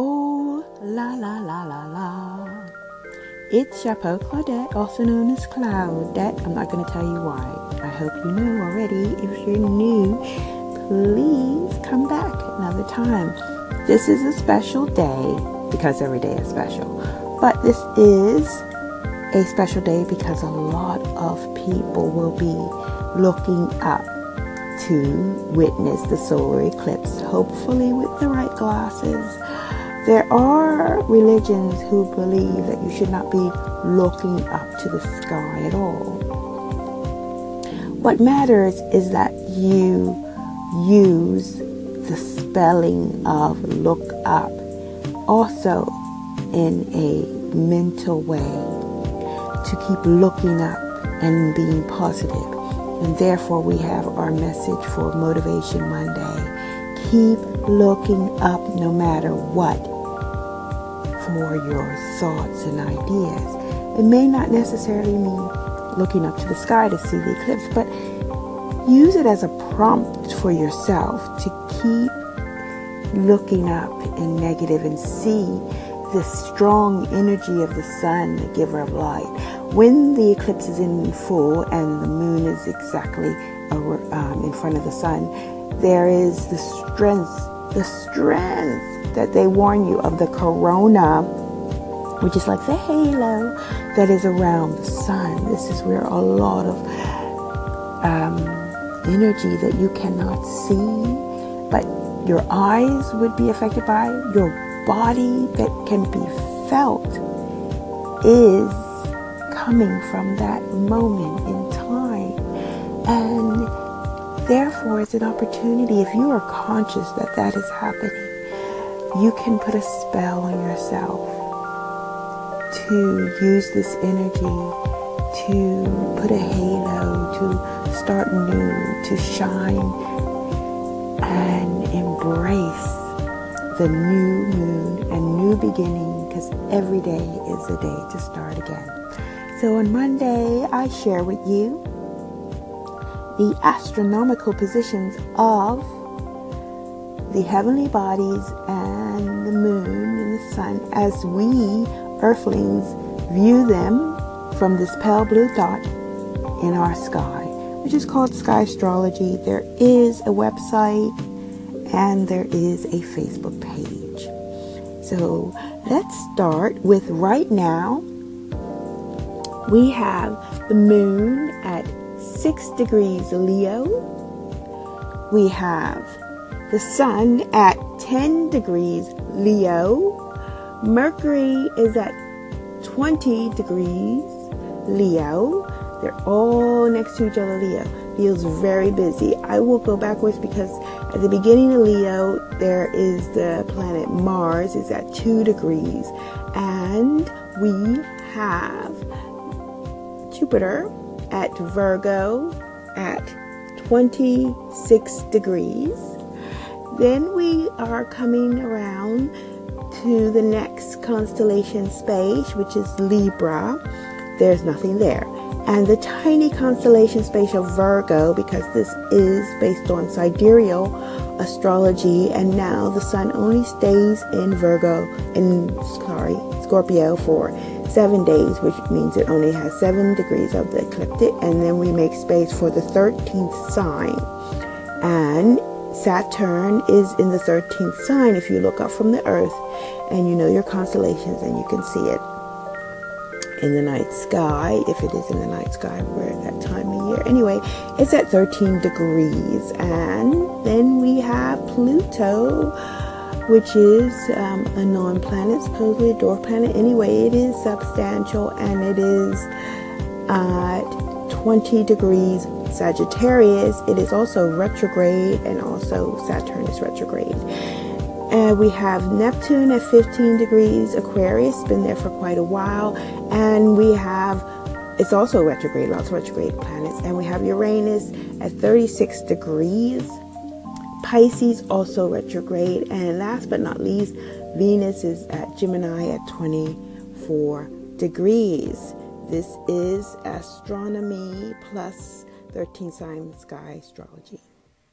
Oh, la la la la la. It's Chapeau Claudette, also known as Claudette. I'm not going to tell you why. I hope you know already. If you're new, please come back another time. This is a special day because every day is special. But this is a special day because a lot of people will be looking up to witness the solar eclipse, hopefully with the right glasses there are religions who believe that you should not be looking up to the sky at all. What matters is that you use the spelling of look up also in a mental way to keep looking up and being positive. And therefore, we have our message for Motivation Monday. Keep looking up no matter what for your thoughts and ideas. It may not necessarily mean looking up to the sky to see the eclipse, but use it as a prompt for yourself to keep looking up in negative and see the strong energy of the sun, the giver of light. When the eclipse is in full and the moon is exactly um, in front of the sun, there is the strength, the strength that they warn you of the corona, which is like the halo that is around the sun. This is where a lot of um, energy that you cannot see, but your eyes would be affected by, your body that can be felt is coming from that moment in time. And therefore, it's an opportunity if you are conscious that that is happening you can put a spell on yourself to use this energy to put a halo, to start new, to shine and embrace the new moon and new beginning because every day is a day to start again. So on Monday, I share with you the astronomical positions of the heavenly bodies and the moon and the sun as we earthlings view them from this pale blue dot in our sky, which is called Sky Astrology. There is a website and there is a Facebook page. So let's start with right now. We have the moon at 6 degrees Leo. We have the Sun at 10 degrees Leo. Mercury is at 20 degrees Leo. They're all next to each other, Leo. Feels very busy. I will go backwards because at the beginning of Leo, there is the planet Mars is at 2 degrees. And we have Jupiter at Virgo at 26 degrees. Then we are coming around to the next constellation space, which is Libra. There's nothing there. And the tiny constellation space of Virgo, because this is based on sidereal astrology, and now the sun only stays in Virgo, in sorry, Scorpio for seven days, which means it only has seven degrees of the ecliptic, and then we make space for the 13th sign. And Saturn is in the 13th sign if you look up from the earth and you know your constellations and you can see it. In the night sky if it is in the night sky we're at that time of year. Anyway it's at 13 degrees. And then we have pluto which is um, a non-planet supposedly a dwarf planet anyway it is substantial and it is at 20 degrees Sagittarius, it is also retrograde, and also Saturn is retrograde. And we have Neptune at 15 degrees Aquarius, been there for quite a while. And we have, it's also retrograde, lots of retrograde planets. And we have Uranus at 36 degrees. Pisces also retrograde. And last but not least, Venus is at Gemini at 24 degrees. This is astronomy plus 13 sign sky astrology.